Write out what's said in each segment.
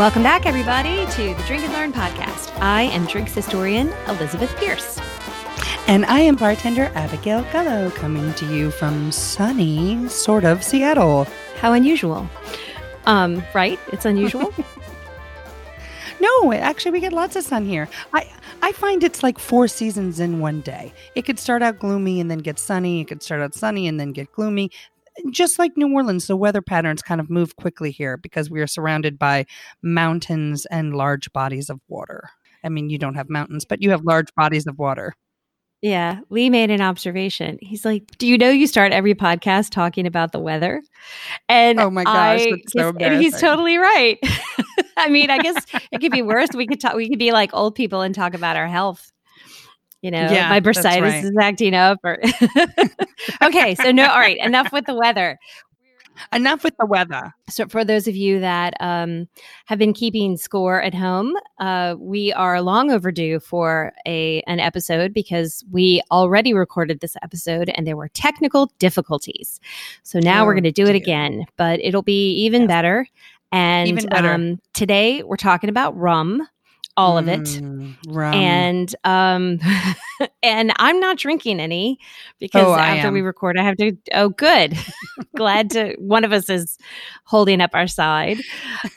Welcome back, everybody, to the Drink and Learn podcast. I am drinks historian Elizabeth Pierce. And I am bartender Abigail Gullo, coming to you from sunny, sort of, Seattle. How unusual. Um, right? It's unusual. no, actually, we get lots of sun here. I I find it's like four seasons in one day. It could start out gloomy and then get sunny. It could start out sunny and then get gloomy just like New Orleans, the weather patterns kind of move quickly here because we are surrounded by mountains and large bodies of water. I mean, you don't have mountains, but you have large bodies of water. Yeah, Lee made an observation. He's like, "Do you know you start every podcast talking about the weather?" And oh my gosh, I, so and he's totally right. I mean, I guess it could be worse. We could talk. We could be like old people and talk about our health you know, yeah, my bursitis right. is acting up or Okay, so no all right, enough with the weather. Enough with the weather. So, for those of you that um, have been keeping score at home, uh, we are long overdue for a an episode because we already recorded this episode and there were technical difficulties. So now oh, we're going to do dear. it again, but it'll be even yes. better. And even better. Um, today we're talking about rum all of it. Mm, and um and I'm not drinking any because oh, after we record I have to oh good. Glad to one of us is holding up our side.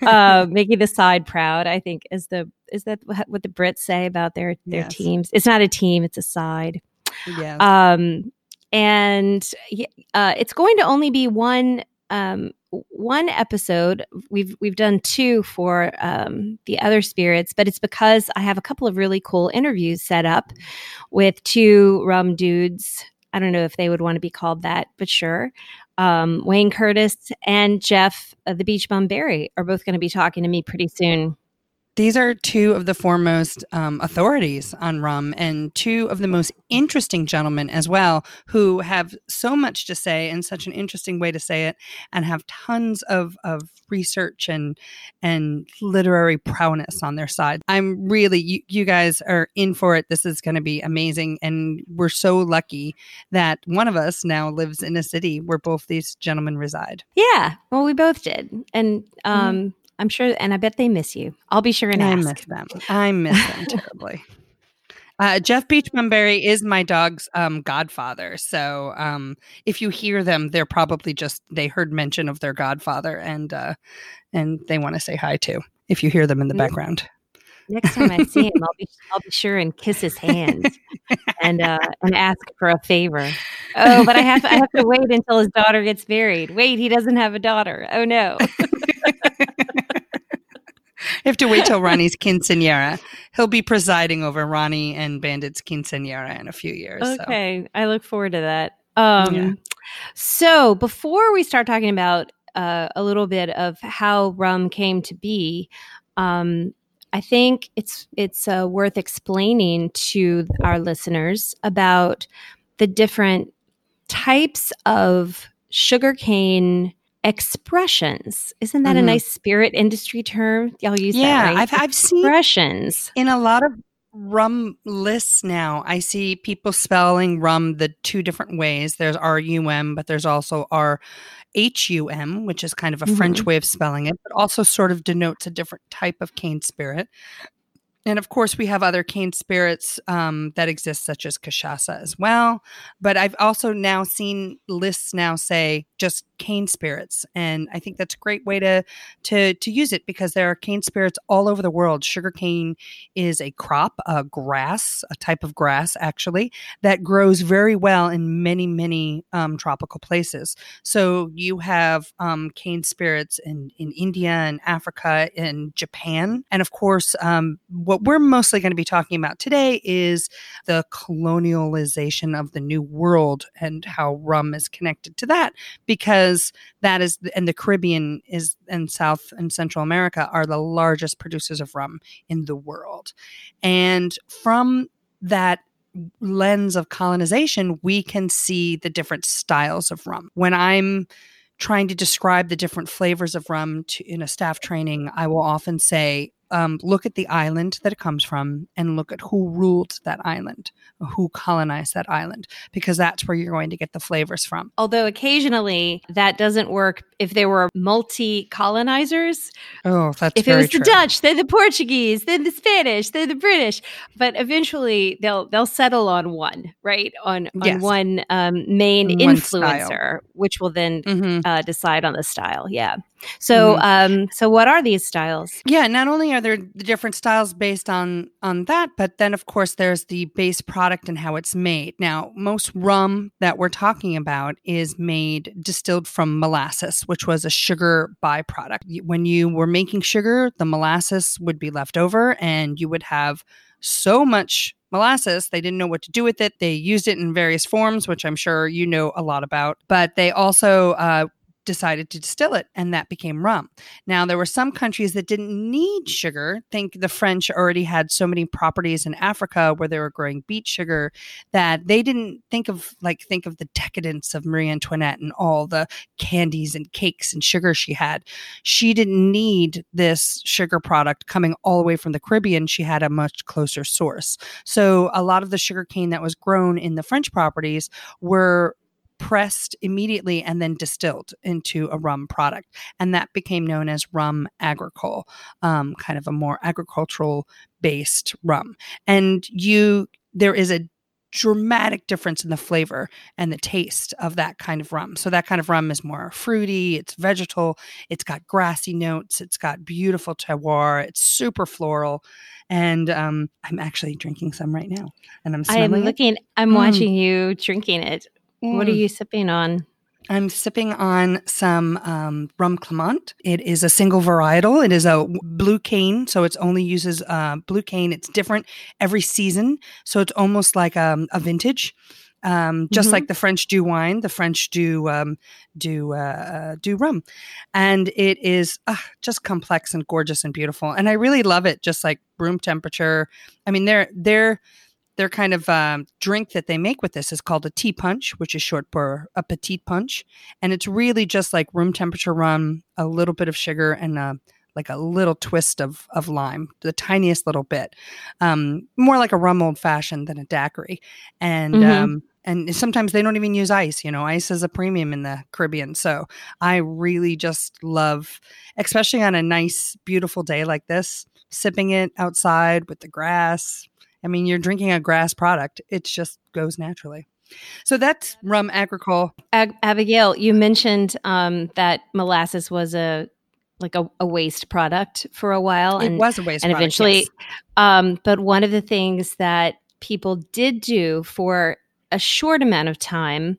Uh making the side proud, I think is the is that what the Brits say about their their yes. teams. It's not a team, it's a side. Yeah. Um and uh, it's going to only be one um, one episode. We've we've done two for um, the other spirits, but it's because I have a couple of really cool interviews set up with two rum dudes. I don't know if they would want to be called that, but sure. Um, Wayne Curtis and Jeff, uh, the Beach Bum Berry, are both going to be talking to me pretty soon. These are two of the foremost um, authorities on rum and two of the most interesting gentlemen as well, who have so much to say and such an interesting way to say it, and have tons of, of research and and literary prowess on their side. I'm really you, you guys are in for it. This is going to be amazing, and we're so lucky that one of us now lives in a city where both these gentlemen reside. Yeah, well, we both did, and um. Mm-hmm I'm sure, and I bet they miss you. I'll be sure and I ask. miss them. I miss them terribly. Uh, Jeff Beachbum Berry is my dog's um, godfather. So um, if you hear them, they're probably just they heard mention of their godfather and uh, and they want to say hi too. If you hear them in the background. Next time I see him, I'll be I'll be sure and kiss his hand and uh, and ask for a favor. Oh, but I have I have to wait until his daughter gets married. Wait, he doesn't have a daughter. Oh no. have to wait till Ronnie's quinceanera. He'll be presiding over Ronnie and Bandit's quinceanera in a few years. Okay, so. I look forward to that. Um, yeah. So before we start talking about uh, a little bit of how rum came to be, um, I think it's it's uh, worth explaining to our listeners about the different types of sugarcane expressions. Isn't that mm-hmm. a nice spirit industry term? Y'all use yeah, that, right? I've, I've seen expressions in a lot of rum lists now. I see people spelling rum the two different ways. There's R U M, but there's also R H U M, which is kind of a mm-hmm. French way of spelling it, but also sort of denotes a different type of cane spirit. And of course, we have other cane spirits um, that exist, such as cachaça as well. But I've also now seen lists now say just cane spirits, and I think that's a great way to to to use it because there are cane spirits all over the world. Sugar cane is a crop, a grass, a type of grass actually that grows very well in many many um, tropical places. So you have um, cane spirits in in India and Africa and Japan, and of course. Um, what we're mostly going to be talking about today is the colonialization of the New World and how rum is connected to that, because that is, and the Caribbean is, and South and Central America are the largest producers of rum in the world. And from that lens of colonization, we can see the different styles of rum. When I'm trying to describe the different flavors of rum to, in a staff training, I will often say um, look at the island that it comes from and look at who ruled that island, who colonized that island, because that's where you're going to get the flavors from. Although occasionally that doesn't work if there were multi colonizers. Oh, that's if it was true. the Dutch, then the Portuguese, then the Spanish, then the British. But eventually they'll they'll settle on one, right? On on yes. one um, main influencer, which will then mm-hmm. uh, decide on the style. Yeah. So, mm-hmm. um, so what are these styles? Yeah, not only are there the different styles based on on that, but then of course there's the base product and how it's made. Now, most rum that we're talking about is made distilled from molasses, which was a sugar byproduct. When you were making sugar, the molasses would be left over, and you would have so much molasses. They didn't know what to do with it. They used it in various forms, which I'm sure you know a lot about. But they also uh, decided to distill it and that became rum. Now there were some countries that didn't need sugar. Think the French already had so many properties in Africa where they were growing beet sugar that they didn't think of like think of the decadence of Marie Antoinette and all the candies and cakes and sugar she had. She didn't need this sugar product coming all the way from the Caribbean. She had a much closer source. So a lot of the sugar cane that was grown in the French properties were pressed immediately and then distilled into a rum product. And that became known as rum agricole, um, kind of a more agricultural based rum. And you, there is a dramatic difference in the flavor and the taste of that kind of rum. So that kind of rum is more fruity, it's vegetal, it's got grassy notes, it's got beautiful terroir, it's super floral. And um, I'm actually drinking some right now, and I'm. I'm looking. It. I'm mm. watching you drinking it. Mm. What are mm. you sipping on? I'm sipping on some um, rum Clement. It is a single varietal. It is a blue cane, so it only uses uh, blue cane. It's different every season, so it's almost like um, a vintage. Um, just mm-hmm. like the French do wine, the French do um, do uh, uh, do rum, and it is uh, just complex and gorgeous and beautiful. And I really love it, just like room temperature. I mean, they're they're their kind of um, drink that they make with this is called a tea punch, which is short for a petite punch, and it's really just like room temperature rum, a little bit of sugar, and uh, like a little twist of of lime, the tiniest little bit, um, more like a rum old fashioned than a daiquiri, and. Mm-hmm. Um, and sometimes they don't even use ice you know ice is a premium in the caribbean so i really just love especially on a nice beautiful day like this sipping it outside with the grass I mean, you're drinking a grass product. It just goes naturally. So that's rum agricole. Ag- Abigail, you mentioned um, that molasses was a like a, a, waste product for a while. And, it was a waste, product. and product, eventually. Yes. Um, but one of the things that people did do for a short amount of time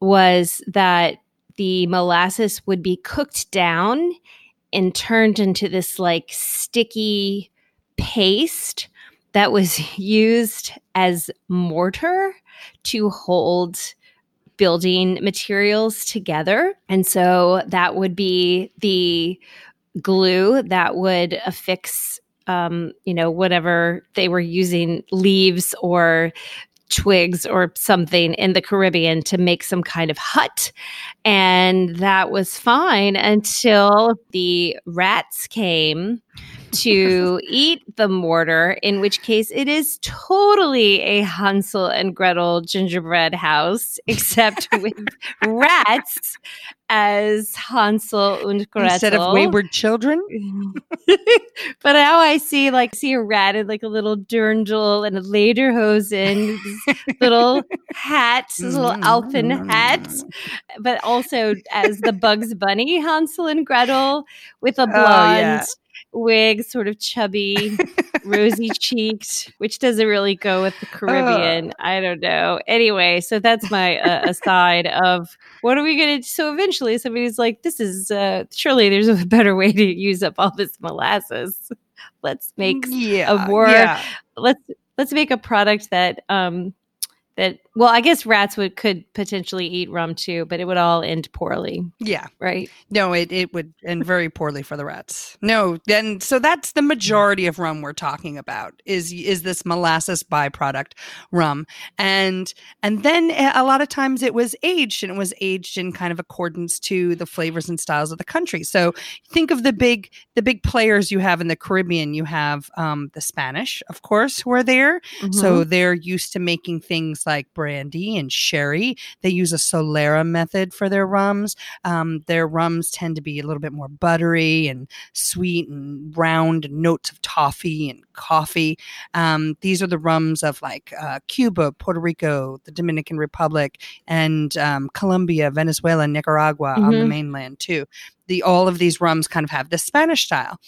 was that the molasses would be cooked down and turned into this like sticky paste that was used as mortar to hold building materials together. And so that would be the glue that would affix um, you know, whatever they were using, leaves or twigs or something in the Caribbean to make some kind of hut. And that was fine until the rats came to eat the mortar, in which case it is totally a Hansel and Gretel gingerbread house, except with rats as Hansel and Gretel instead of wayward children. but now I see like see a rat in like a little dirndl and a lederhosen, little hat, this little mm-hmm. alpen hat, but also as the Bugs Bunny Hansel and Gretel with a blonde. Oh, yeah wig, sort of chubby, rosy cheeked, which doesn't really go with the Caribbean. Oh. I don't know. Anyway, so that's my uh, aside of what are we going to. So eventually somebody's like, this is uh, surely there's a better way to use up all this molasses. Let's make yeah, a more, yeah. let's, let's make a product that, um, that well i guess rats would could potentially eat rum too but it would all end poorly Yeah. right No, it, it would end very poorly for the rats. No, then so that's the majority of rum we're talking about is is this molasses byproduct rum. And and then a lot of times it was aged and it was aged in kind of accordance to the flavors and styles of the country. So think of the big the big players you have in the Caribbean. You have um, the Spanish, of course, who are there. So Mhm. they're used to making things like brandy and sherry. They use a Solera method for their rums. Um, their rums tend to be a little bit more buttery and sweet and round, and notes of toffee and coffee. Um, these are the rums of like uh, Cuba, Puerto Rico, the Dominican Republic, and um, Colombia, Venezuela, Nicaragua on the Mhm. mainland too. The all of these rums kind of have the Spanish style.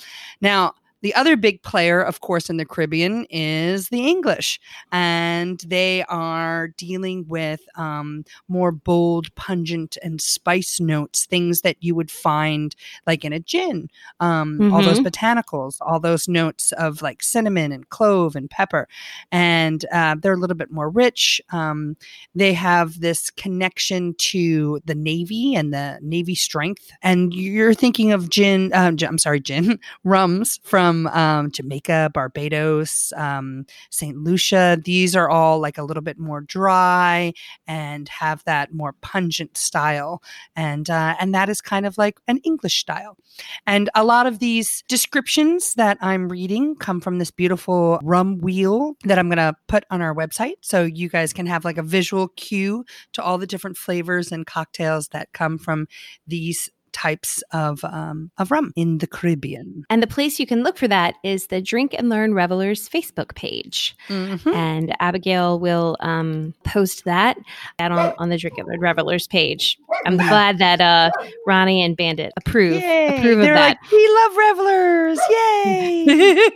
Now, the other big player, of course, in the Caribbean is the English, and they are dealing with um, more bold, pungent, and spice notes, things that you would find like in a gin, um, all those botanicals, all those notes of like cinnamon and clove and pepper. And uh, they're a little bit more rich. Um, they have this connection to the Navy and the Navy strength. And you're thinking of gin, gin- I'm sorry, gin, rums from um, Jamaica, Barbados, um, St. Lucia. These are all like a little bit more dry and have that more pungent style, and uh, and that is kind of like an English style. And a lot of these descriptions that I'm reading come from this beautiful rum wheel that I'm going to put on our website, so you guys can have like a visual cue to all the different flavors and cocktails that come from these types of um, of rum in the Caribbean. and the place you can look for that is the drink and learn revelers facebook page Mhm. and abigail will um, post that out on, on the drink and learn revelers page i'm glad that uh, ronnie and bandit approve Yay! approve of They're that like, we love revelers. Yay!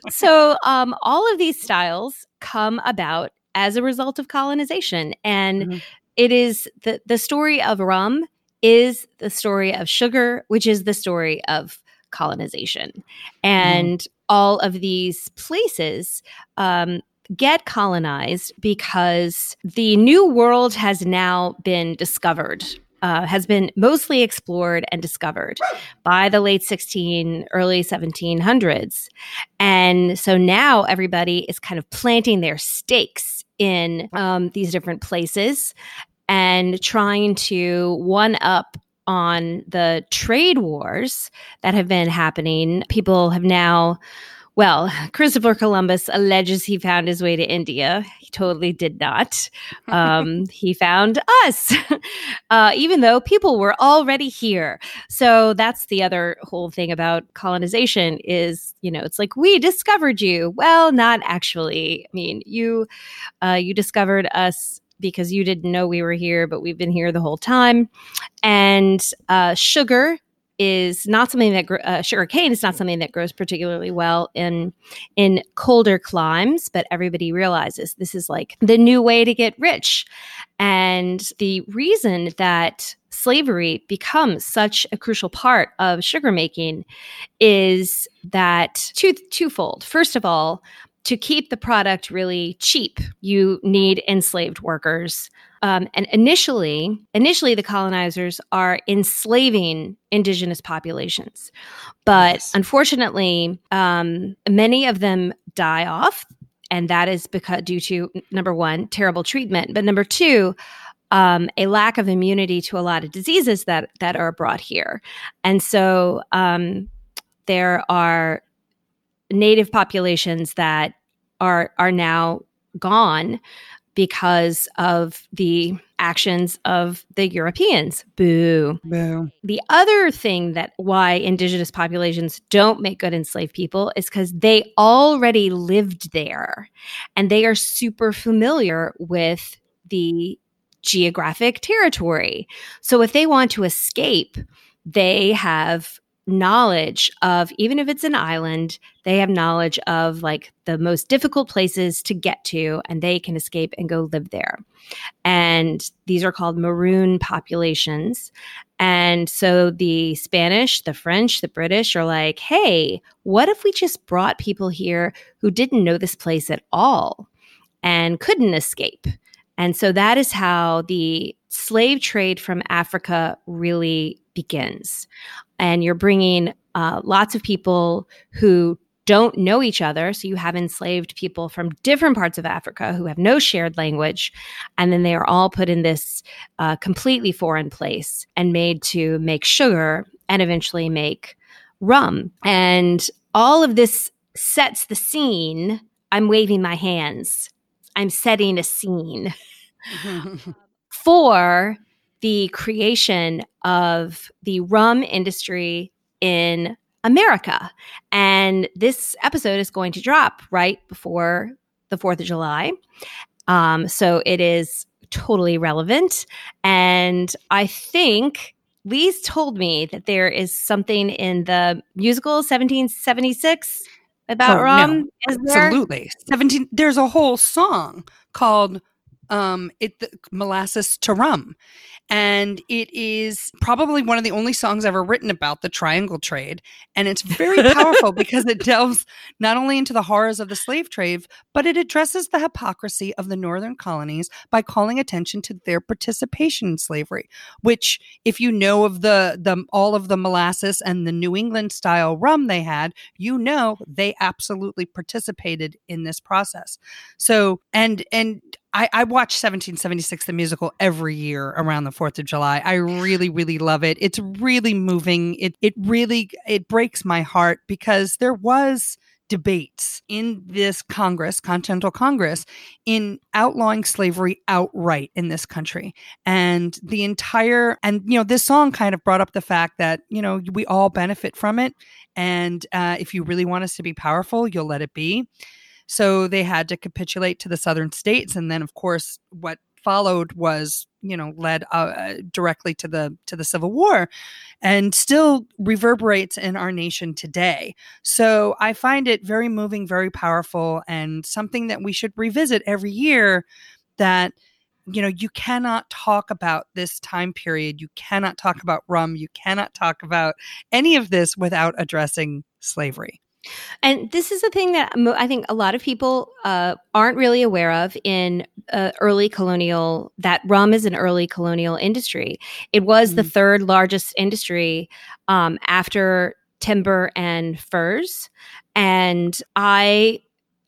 so um, all of these styles come about as a result of colonization and Mhm. it is the, the story of rum is the story of sugar which is the story of colonization. And all of these places um, get colonized because the new world has now been discovered uh, has been mostly explored and discovered by the late 16 early 1700s and so now everybody is kind of planting their stakes in um, these different places and trying to one up on the trade wars that have been happening. People have now, well, Christopher Columbus alleges he found his way to India. He totally did not. Um, he found us, uh, even though people were already here. So that's the other whole thing about colonization is, you know, it's like we discovered you. Well, not actually. I mean, you, uh, you discovered us because you didn't know we were here, but we've been here the whole time. And uh, sugar is not something that uh, sugar cane is not something that grows particularly well in in colder climes but everybody realizes this is like the new way to get rich and the reason that slavery becomes such a crucial part of sugar making is that two twofold first of all to keep the product really cheap you need enslaved workers. Um, and initially, initially the colonizers are enslaving indigenous populations, but Yes. unfortunately, um, many of them die off, and that is because due to number one, terrible treatment, but number two, um, a lack of immunity to a lot of diseases that that are brought here, and so um, there are native populations that are are now gone because of the actions of the Europeans. Boo. Boo. The other thing that why indigenous populations don't make good enslaved people is because they already lived there and they are super familiar with the geographic territory. So if they want to escape, they have knowledge of even if it's an island they have knowledge of like the most difficult places to get to and they can escape and go live there and these are called maroon populations and so the spanish the french the british are like hey what if we just brought people here who didn't know this place at all and couldn't escape. And so that is how the slave trade from Africa really begins. And you're bringing uh, lots of people who don't know each other. So you have enslaved people from different parts of Africa who have no shared language. And then they are all put in this uh, completely foreign place and made to make sugar and eventually make rum. And all of this sets the scene. I'm waving my hands. I'm setting a scene for the creation of the rum industry in America. And this episode is going to drop right before the 4th of July. Um, so it is totally relevant. And I think Lee's told me that there is something in the musical 1776 about oh, rum. No, absolutely. There? 17 there's a whole song called um it the, molasses to rum. And it is probably one of the only songs ever written about the triangle trade. And it's very powerful because it delves not only into the horrors of the slave trade but it addresses the hypocrisy of the northern colonies by calling attention to their participation in slavery which if you know of the the all of the molasses and the new england style rum they had you know they absolutely participated in this process. So and and I, I, watch 1776 the musical every year around the 4th of July. I really really love it. It's really moving. It it really it breaks my heart because there was debates in this Congress, Continental Congress, in outlawing slavery outright in this country. And the entire, and, you know, this song kind of brought up the fact that, you know, we all benefit from it. And uh, if you really want us to be powerful, you'll let it be. So they had to capitulate to the southern states. And then, of course, what followed was you know led uh, directly to the to the civil war and still reverberates in our nation today so i find it very moving very powerful and something that we should revisit every year that you know you cannot talk about this time period you cannot talk about rum you cannot talk about any of this without addressing slavery and this is a thing that I think a lot of people uh, aren't really aware of in uh, early colonial, that rum is an early colonial industry. It was mm-hmm. the third largest industry um, after timber and furs. And I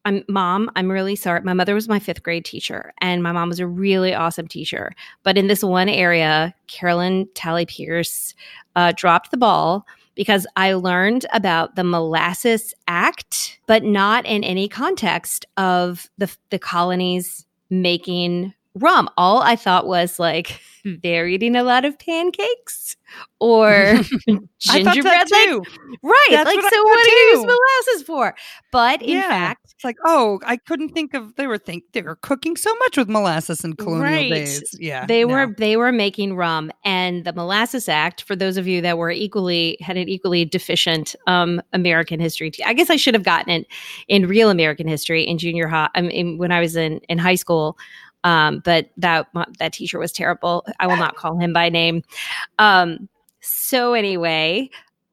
I'm mom, I'm really sorry. My mother was my fifth grade teacher, and my mom was a really awesome teacher. But in this one area, Carolyn Talley Pierce uh, dropped the ball because I learned about the Molasses Act, but not in any context of the, the colonies making rum. All I thought was like they're eating a lot of pancakes or gingerbread. like, right. That's like, what so what do you use molasses for? But in yeah. fact, it's like, oh, I couldn't think of they were think they were cooking so much with molasses in colonial right. days. Yeah. They no. were they were making rum. And the Molasses Act, for those of you that were equally had an equally deficient um, American history, I guess I should have gotten it in real American history in junior high. I mean, when I was in in high school. Um, but that that teacher was terrible. I will not call him by name. Um, so anyway,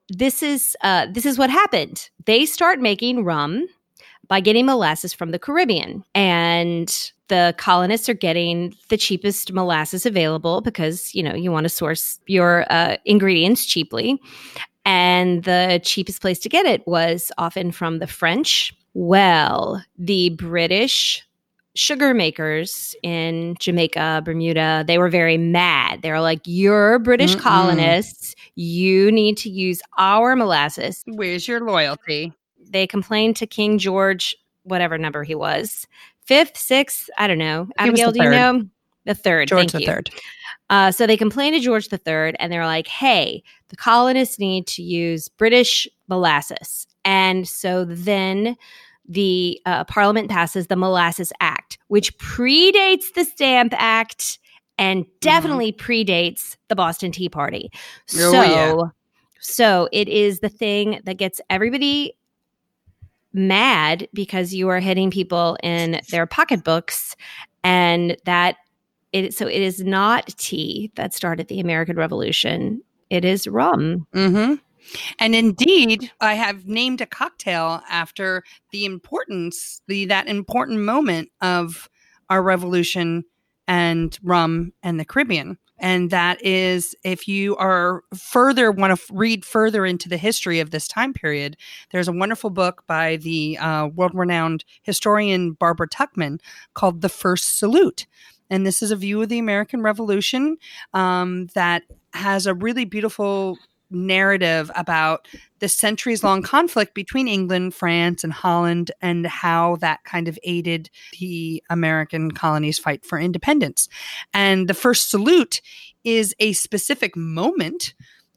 this is uh, this is what happened. They start making rum by getting molasses from the Caribbean, and the colonists are getting the cheapest molasses available because you know you want to source your uh, ingredients cheaply. And the cheapest place to get it was often from the French. Well, the British sugar makers in Jamaica, Bermuda, they were very mad. They were like, You're British Mm-mm. colonists. You need to use our molasses. Where's your loyalty? They complained to King George, whatever number he was, fifth, sixth, I don't know. Abigail, do you know? The third. George the you. third. Uh, so they complained to George the third, and they're like, "Hey, the colonists need to use British molasses." And so then the uh, Parliament passes the Molasses Act, which predates the Stamp Act and mm-hmm. definitely mm-hmm. predates the Boston Tea Party. Oh, so, yeah. so it is the thing that gets everybody mad because you are hitting people in their pocketbooks, and that it. So it is not tea that started the American Revolution. It is rum. Mm-hmm. And indeed, I have named a cocktail after the importance, the that important moment of our revolution and rum and the Caribbean. And that is, if you are further want to read further into the history of this time period, there's a wonderful book by the uh, world renowned historian Barbara Tuchman called The First Salute. And this is a view of the American Revolution um, that has a really beautiful narrative about the centuries long conflict between England, France, and Holland, and how that kind of aided the American colonies' fight for independence. And the first salute is a specific moment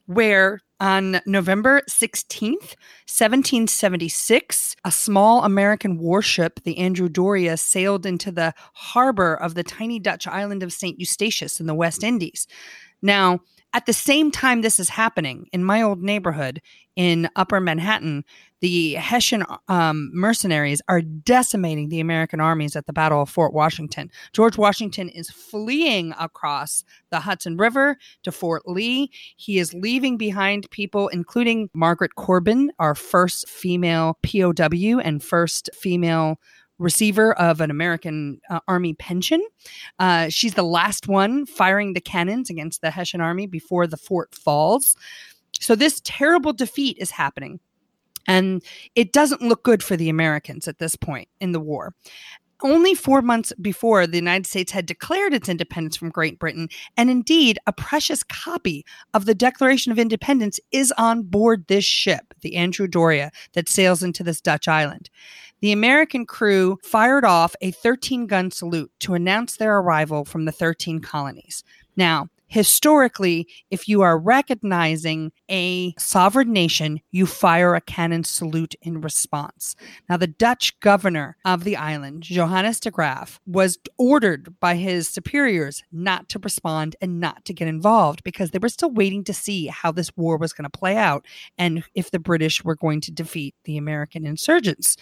where on November 16th, 1776, a small American warship, the Andrew Doria, sailed into the harbor of the tiny Dutch island of St. Eustatius in the West Indies. Now, at the same time this is happening in my old neighborhood in upper manhattan the hessian um, mercenaries are decimating the american armies at the battle of fort washington. George washington is fleeing across the hudson river to fort lee. He is leaving behind people including margaret corbin our first female pow and first female receiver of an American uh, Army pension. Uh, she's the last one firing the cannons against the Hessian Army before the fort falls. So, this terrible defeat is happening. And it doesn't look good for the Americans at this point in the war. Only four months before, the United States had declared its independence from Great Britain. And indeed, a precious copy of the Declaration of Independence is on board this ship, the Andrew Doria, that sails into this Dutch island the American crew fired off a 13 gun salute to announce their arrival from the 13 colonies. Now, historically, if you are recognizing a sovereign nation, you fire a cannon salute in response. Now, the Dutch governor of the island, Johannes de Graaf, was ordered by his superiors not to respond and not to get involved because they were still waiting to see how this war was going to play out and if the British were going to defeat the American insurgents.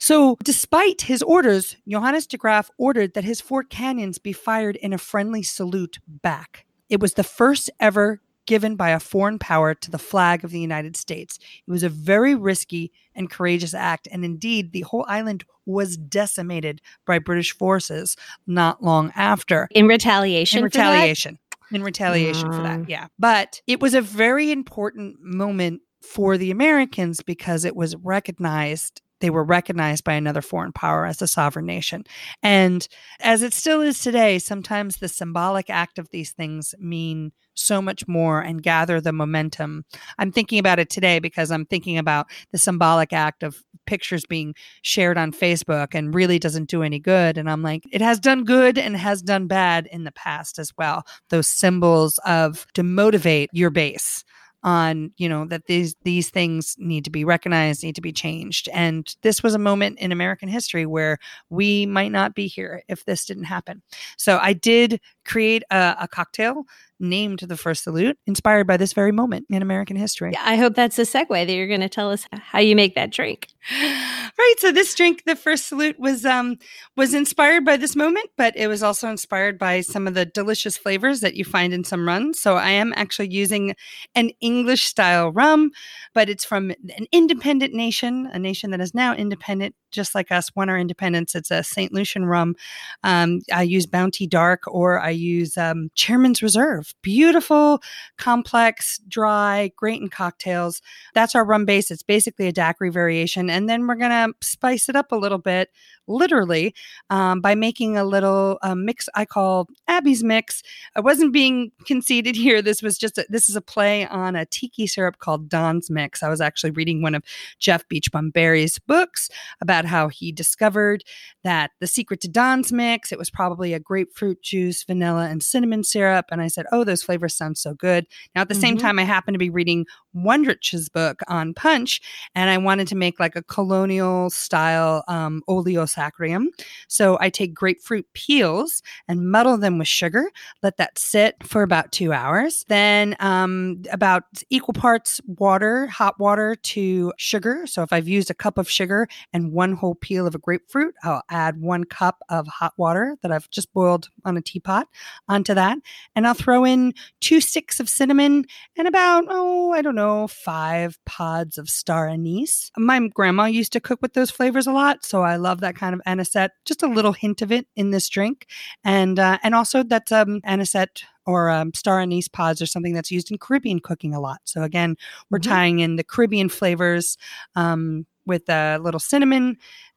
So, despite his orders, Johannes de Graaf ordered that his four cannons be fired in a friendly salute back. It was the first ever given by a foreign power to the flag of the United States. It was a very risky and courageous act, and indeed, the whole island was decimated by British forces not long after. In retaliation. In retaliation. In retaliation for that, mm. yeah. But it was a very important moment for the Americans because it was recognized they were recognized by another foreign power as a sovereign nation. And as it still is today, sometimes the symbolic act of these things mean so much more and gather the momentum. I'm thinking about it today because I'm thinking about the symbolic act of pictures being shared on Facebook and really doesn't do any good. And I'm like, it has done good and has done bad in the past as well. Those symbols of to motivate your base on you know that these these things need to be recognized need to be changed. And this was a moment in american history where we might not be here if this didn't happen. So i did create a, a cocktail named the first salute, inspired by this very moment in American history. Yeah, I hope that's a segue that you're going to tell us how you make that drink. Right. So this drink, the first salute, was um was inspired by this moment, but it was also inspired by some of the delicious flavors that you find in some runs. So I am actually using an English style rum, but it's from an independent nation, a nation that is now independent just like us, won our independence. It's a St. Lucian rum. Um, I use Bounty Dark or I use um, Chairman's Reserve. Beautiful, complex, dry, great in cocktails. That's our rum base. It's basically a daiquiri variation. And then we're going to spice it up a little bit literally um, by making a little uh, mix I call Abby's mix. I wasn't being conceited here. This was just a, this is a play on a tiki syrup called Don's Mix. I was actually reading one of Jeff Beachbum Berry's books about how he discovered that the secret to Don's Mix it was probably a grapefruit juice, vanilla, and cinnamon syrup. And I said, oh, those flavors sound so good. Now at the mm-hmm. same time, I happened to be reading Wondrich's book on punch, and I wanted to make like a colonial style um, oleo saccharum. So I take grapefruit peels and muddle them with sugar, let that sit for about two hours. Then um, about equal parts water, hot water to sugar. So if I've used a cup of sugar and one whole peel of a grapefruit. I'll add one cup of hot water that I've just boiled on a teapot onto that. And I'll throw in two sticks of cinnamon and about, oh, I don't know, five pods of star anise. My grandma used to cook with those flavors a lot. So I love that kind of anisette, just a little hint of it in this drink. And, uh, and also that's um, anisette or um, star anise pods or something that's used in Caribbean cooking a lot. So again, we're mm-hmm. tying in the Caribbean flavors um, with a little cinnamon,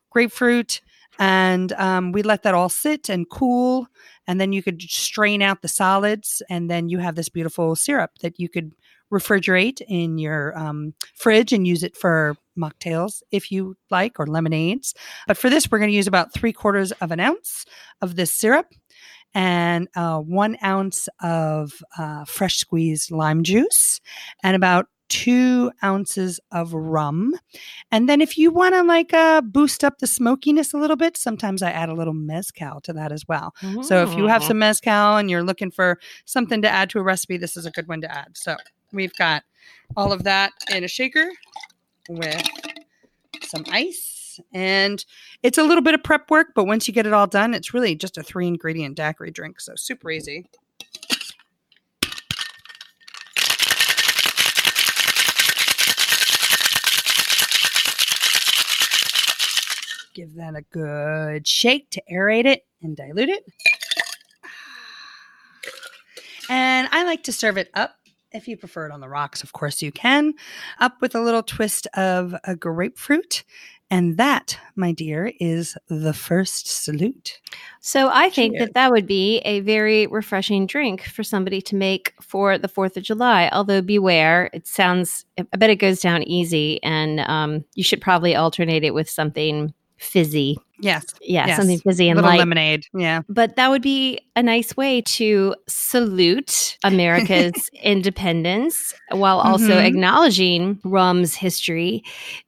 grapefruit, and um, we let that all sit and cool. And then you could strain out the solids, and then you have this beautiful syrup that you could refrigerate in your um, fridge and use it for mocktails if you like or lemonades. But for this, we're going to use about three quarters of an ounce of this syrup and uh, one ounce of uh, fresh squeezed lime juice and about two ounces of rum. And then if you want to like uh, boost up the smokiness a little bit, sometimes I add a little mezcal to that as well. So if you have some mezcal and you're looking for something to add to a recipe, this is a good one to add. So we've got all of that in a shaker with some ice and it's a little bit of prep work, but once you get it all done, it's really just a three ingredient daiquiri drink. So super easy. Give that a good shake to aerate it and dilute it. And I like to serve it up if you prefer it on the rocks, of course you can, up with a little twist of a grapefruit and that, my dear, is the first salute. So I think Cheers. that that would be a very refreshing drink for somebody to make for the 4th of July. Although, beware, it sounds, I bet it goes down easy, and um, you should probably alternate it with something fizzy. Yes. Yeah, yes. something fizzy and Little light. lemonade. Yeah. But that would be a nice way to salute America's independence while also mm-hmm. acknowledging rum's history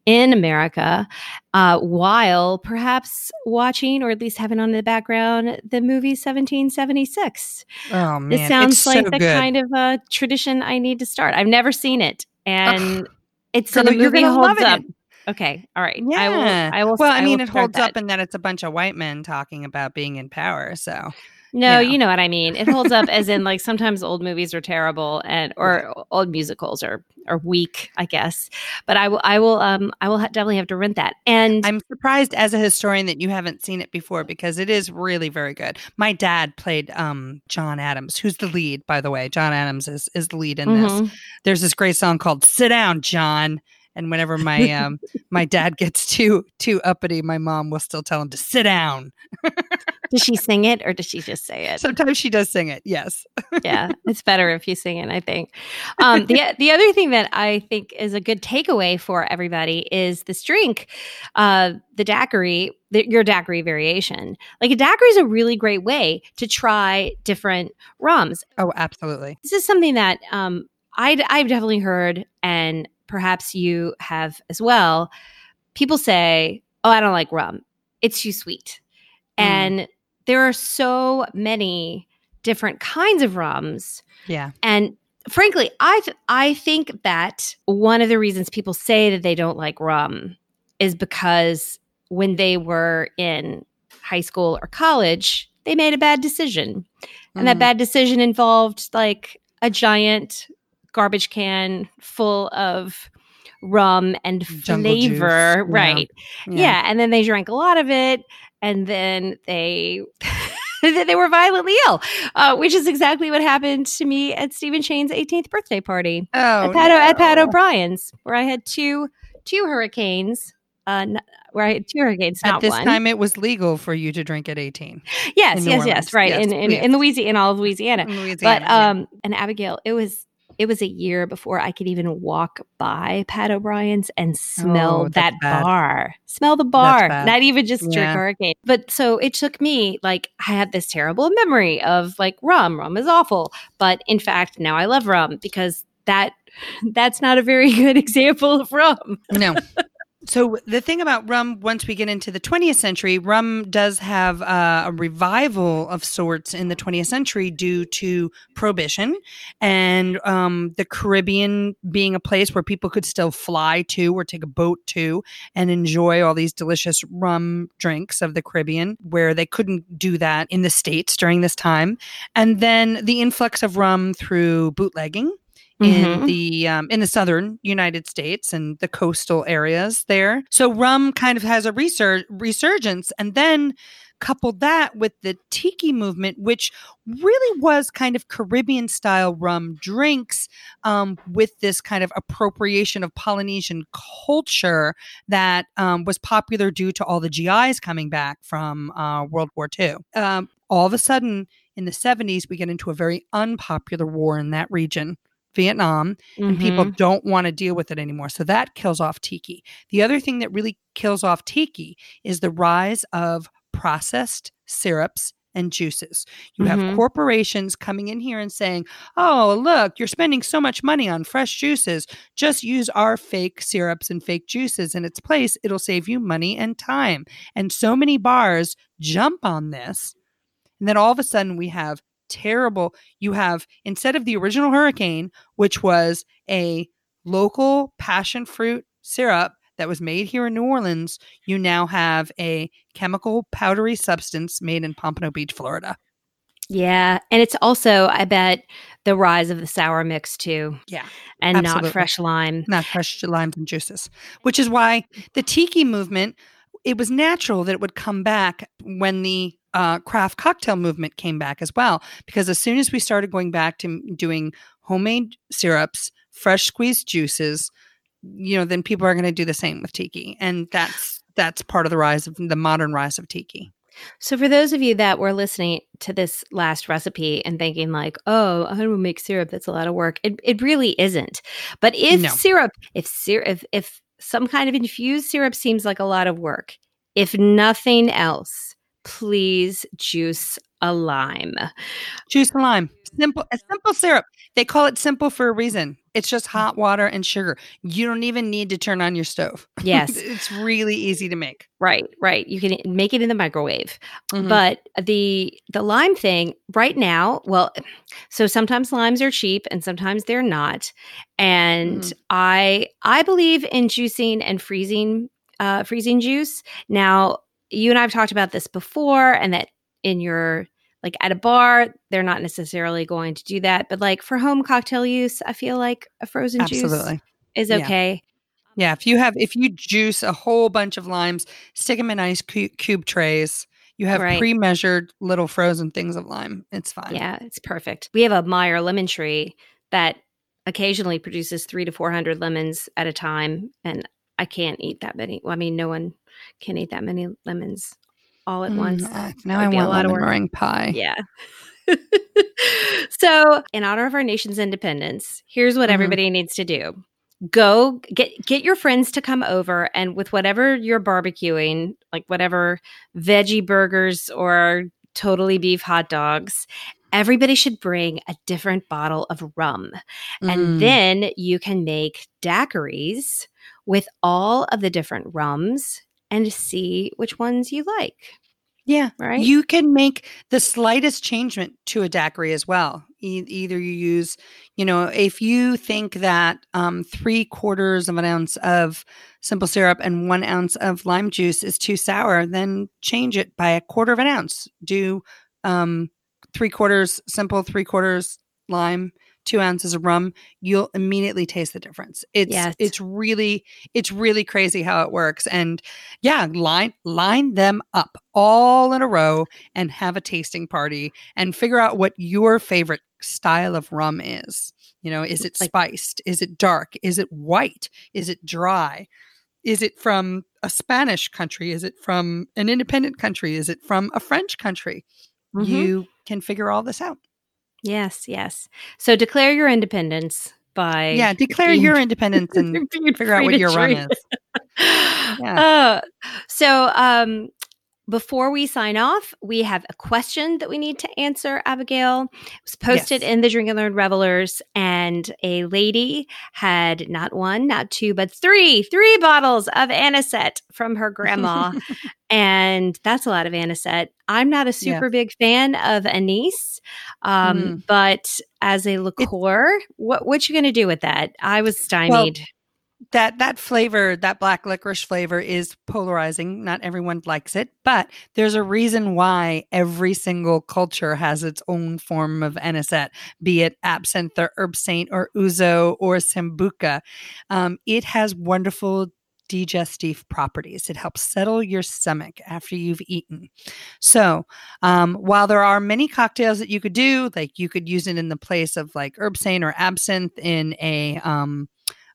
in America, uh, while perhaps watching or at least having on in the background the movie 1776. Oh, man. It sounds it's like so the good. kind of uh, tradition I need to start. I've never seen it. And Ugh. it's Girl, in the movie holds up. It. Okay. All right. Yeah. I will. I will. Well, I, I mean, it holds that. up in that it's a bunch of white men talking about being in power. So no, you know. you know what I mean. It holds up as in like sometimes old movies are terrible and or old musicals are are weak, I guess. But I will I will um I will ha- definitely have to rent that. And I'm surprised as a historian that you haven't seen it before because it is really very good. My dad played um John Adams, who's the lead by the way. John Adams is is the lead in Mhm. this. There's this great song called "Sit Down, John." And whenever my um my dad gets too too uppity, my mom will still tell him to sit down. does she sing it or does she just say it? Sometimes she does sing it. Yes. yeah, it's better if you sing it. I think. Um, the the other thing that I think is a good takeaway for everybody is this drink, uh, the daiquiri, the, your daiquiri variation. Like a daiquiri is a really great way to try different rums. Oh, absolutely. This is something that um, I I've definitely heard, and perhaps you have as well. People say, "Oh, I don't like rum; it's too sweet," Mm. and there are so many different kinds of rums Yeah. and frankly i th- i think that one of the reasons people say that they don't like rum is because when they were in high school or college they made a bad decision and that Mm. bad decision involved like a giant garbage can full of rum and flavor Yeah. right yeah. and then they drank a lot of it and then they they were violently ill uh, which is exactly what happened to me at stephen shane's 18th birthday party Oh, at, pat, at pat o'brien's where i had two two hurricanes uh, n- where i had two hurricanes At this one time, it was legal for you to drink at 18. yes yes yes right Yes, in, in, in louisiana in all of louisiana In but Louisiana, yeah. um and abigail it was it was a year before i could even walk by pat o'brien's and smell Oh, that bad. bar. Smell the bar not even just drink hurricane. But so it took me like i had this terrible memory of like rum. Rum is awful. But in fact now i love rum because that that's not a very good example of rum. No, So the thing about rum, once we get into the 20th century, rum does have uh, a revival of sorts in the 20th century due to prohibition and um, the Caribbean being a place where people could still fly to or take a boat to and enjoy all these delicious rum drinks of the Caribbean, where they couldn't do that in the states during this time. And then the influx of rum through bootlegging in mm-hmm. the um, in the southern United States and the coastal areas there. So rum kind of has a resur- resurgence, and then coupled that with the tiki movement, which really was kind of Caribbean style rum drinks um, with this kind of appropriation of Polynesian culture that um, was popular due to all the GIs coming back from uh, World War II. Um, all of a sudden, in the 70s, we get into a very unpopular war in that region. Vietnam, mm-hmm. and people mm-hmm. don't want to deal with it anymore. So that kills off tiki. The other thing that really kills off tiki is the rise of processed syrups and juices. You mm-hmm. have corporations coming in here and saying, oh, look, you're spending so much money on fresh juices. Just use our fake syrups and fake juices in its place. It'll save you money and time. And so many bars jump on this. And then all of a sudden, we have terrible. You have, instead of the original hurricane, which was a local passion fruit syrup that was made here in New Orleans, you now have a chemical powdery substance made in Pompano Beach, Florida. Yeah. And it's also, I bet, the rise of the sour mix too. Yeah. And absolutely. not fresh lime. Not fresh limes and juices, which is why the tiki movement, it was natural that it would come back when the uh, craft cocktail movement came back as well. Because as soon as we started going back to doing homemade syrups, fresh squeezed juices, you know, then people are going to do the same with tiki, and that's that's part of the rise of the modern rise of tiki. So, for those of you that were listening to this last recipe and thinking like, "Oh, I'm going to make syrup. That's a lot of work," it, it really isn't. But if no. syrup, if syrup, if, if some kind of infused syrup seems like a lot of work, if nothing else, please juice a lime. Juice a lime. Simple, a simple syrup. They call it simple for a reason. It's just mm. hot water and sugar. You don't even need to turn on your stove. Yes. it's really easy to make. Right, right. You can make it in the microwave. Mm-hmm. But the the lime thing right now, well, so sometimes limes are cheap and sometimes they're not. And mm. I I believe in juicing and freezing uh freezing juice. Now, you and I've talked about this before, and that in your like at a bar, they're not necessarily going to do that. But like for home cocktail use, I feel like a frozen Absolutely. juice is okay. Yeah. yeah. if you have if you juice a whole bunch of limes, stick them in ice cube trays. You have right. pre-measured little frozen things of lime. It's fine. Yeah, it's perfect. We have a Meyer lemon tree that occasionally produces three to four hundred lemons at a time, and I can't eat that many. Well, I mean, no one can eat that many lemons all at mm, once. Uh, now I want a lot of meringue pie. Yeah. so, in honor of our nation's independence, here's what mm-hmm. everybody needs to do. Go get get your friends to come over and with whatever you're barbecuing, like whatever veggie burgers or totally beef hot dogs, everybody should bring a different bottle of rum. Mm. And then you can make daiquiris with all of the different rums and see which ones you like. Yeah. Right. You can make the slightest changement to a daiquiri as well. E- either you use, you know, if you think that um, three quarters of an ounce of simple syrup and one ounce of lime juice is too sour, then change it by a quarter of an ounce. Do um, three quarters simple, three quarters lime, two ounces of rum, you'll immediately taste the difference. It's yes. it's really it's really crazy how it works. And yeah, line line them up all in a row and have a tasting party and figure out what your favorite style of rum is. You know, is it spiced? Is it dark? Is it white? Is it dry? Is it from a Spanish country? Is it from an independent country? Is it from a French country? Mm-hmm. You can figure all this out. Yes, yes. So declare your independence by yeah, declare being, your independence and figure out what your run is. yeah. Uh, so um, before we sign off, we have a question that we need to answer, Abigail. It was posted Yes. in the Drink and Learn Revelers, and a lady had not one, not two, but three, three bottles of anisette from her grandma. and that's a lot of anisette. I'm not a super big fan of anise, um, Mm. but as a liqueur, what what you going to do with that? I was stymied. That that flavor, that black licorice flavor is polarizing. Not everyone likes it, but there's a reason why every single culture has its own form of anisette, be it absinthe or Herbsaint or ouzo or sambuca. Um, it has wonderful digestive properties. It helps settle your stomach after you've eaten. So, um, while there are many cocktails that you could do, like you could use it in the place of like Herbsaint or absinthe in a um,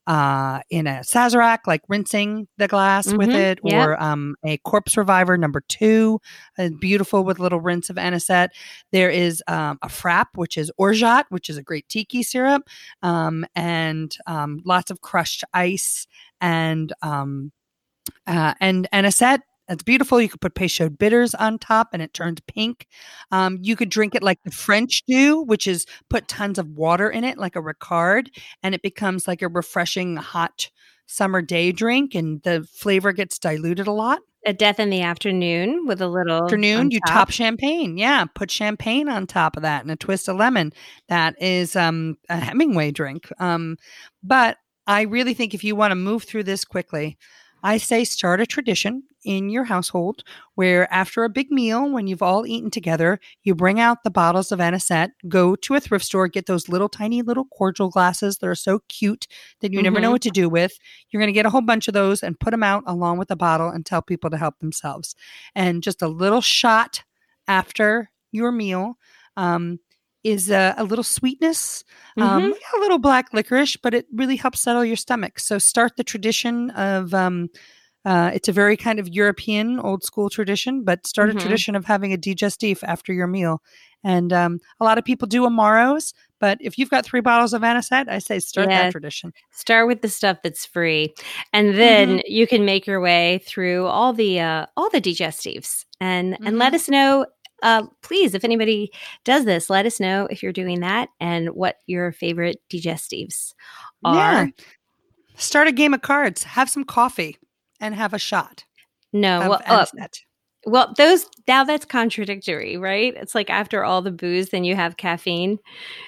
uh, in a Sazerac, like rinsing the glass with Mhm, it, yeah. or um, a Corpse Reviver number two, uh, beautiful with little rinse of anisette. There is um, a Frap, which is orgeat, which is a great tiki syrup, um, and um, lots of crushed ice and um, uh, and anisette. It's beautiful. You could put Peychaud bitters on top and it turns pink. Um, you could drink it like the French do, which is put tons of water in it, like a Ricard, and it becomes like a refreshing hot summer day drink, and the flavor gets diluted a lot. a death in the afternoon with a little Afternoon, on you top champagne. Yeah, put champagne on top of that and a twist of lemon. That is um, a Hemingway drink. Um, but I really think if you want to move through this quickly, I say start a tradition in your household where after a big meal, when you've all eaten together, you bring out the bottles of anisette, go to a thrift store, get those little tiny little cordial glasses that are so cute that you never know Mhm. what to do with. You're going to get a whole bunch of those and put them out along with the bottle and tell people to help themselves. And just a little shot after your meal um, is a, a little sweetness, um, Mhm. a little black licorice, but it really helps settle your stomach. So start the tradition of. Um, uh, it's a very kind of European old school tradition, but start Mhm. a tradition of having a digestif after your meal. And um, a lot of people do Amaros, but if you've got three bottles of anisette, I say start Yeah. that tradition. Start with the stuff that's free, and then Mm-hmm. you can make your way through all the uh, all the digestives, and and let Mhm. us know. Uh, please, if anybody does this, let us know if you're doing that and what your favorite digestives are. Yeah. Start a game of cards, have some coffee, and have a shot No, of well, uh, well, those now that's contradictory, right? It's like after all the booze, then you have caffeine.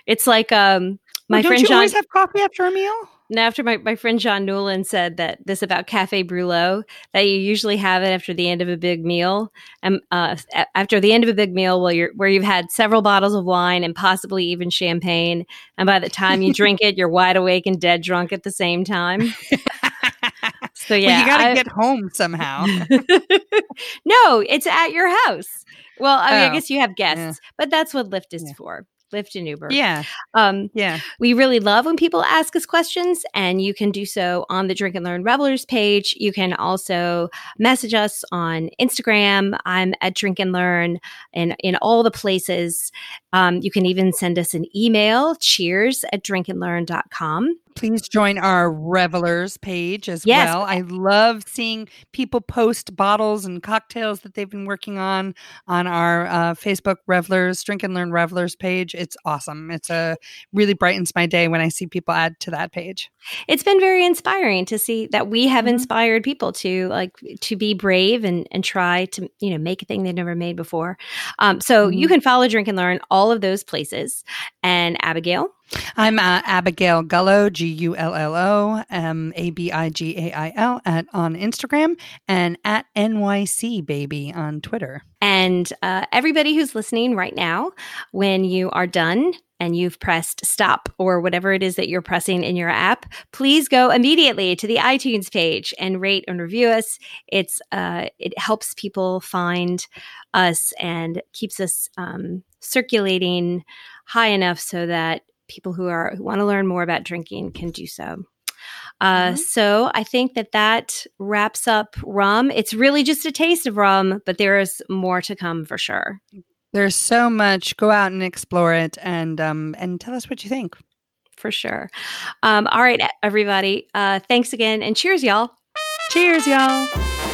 It's like um, my Well, don't friend you John. always have coffee after a meal? Now, after my, my friend John Newland said that this about Cafe Brulot, that you usually have it after the end of a big meal. And uh, after the end of a big meal, where, you're, where you've had several bottles of wine and possibly even champagne. And by the time you drink it, you're wide awake and dead drunk at the same time. So, yeah. well, you got to get home somehow. no, it's at your house. Well, I mean, I Oh, guess you have guests, yeah. but that's what Lyft is Yeah. for. Lyft and Uber. yeah, Um, yeah. we really love when people ask us questions, and you can do so on the Drink and Learn Revelers page. You can also message us on Instagram. I'm at Drink and Learn and in all the places. Um, you can even send us an email, cheers at drinkandlearn.com. Please join our revelers page as Yes. well. I love seeing people post bottles and cocktails that they've been working on on our uh, Facebook revelers, drink and learn revelers page. It's awesome. It's a really brightens my day when I see people add to that page. It's been very inspiring to see that we have Mhm. inspired people to like to be brave and and try to you know make a thing they've never made before. Um, so you Mhm. can follow Drink and Learn all of those places. And Abigail, I'm uh, Abigail Gullo, G U L L O, um, A B I G A I L, at on Instagram and at NYC Baby on Twitter. And uh, everybody who's listening right now, when you are done and you've pressed stop or whatever it is that you're pressing in your app, please go immediately to the iTunes page and rate and review us. It's uh, it helps people find us and keeps us um, circulating high enough so that people who are who want to learn more about drinking can do so. Uh, Mhm. So I think that that wraps up rum. It's really just a taste of rum, but there is more to come for sure. There's so much. Go out and explore it, and um, and tell us what you think. For sure. Um, all right, everybody. Uh, thanks again and cheers, y'all. Cheers, y'all.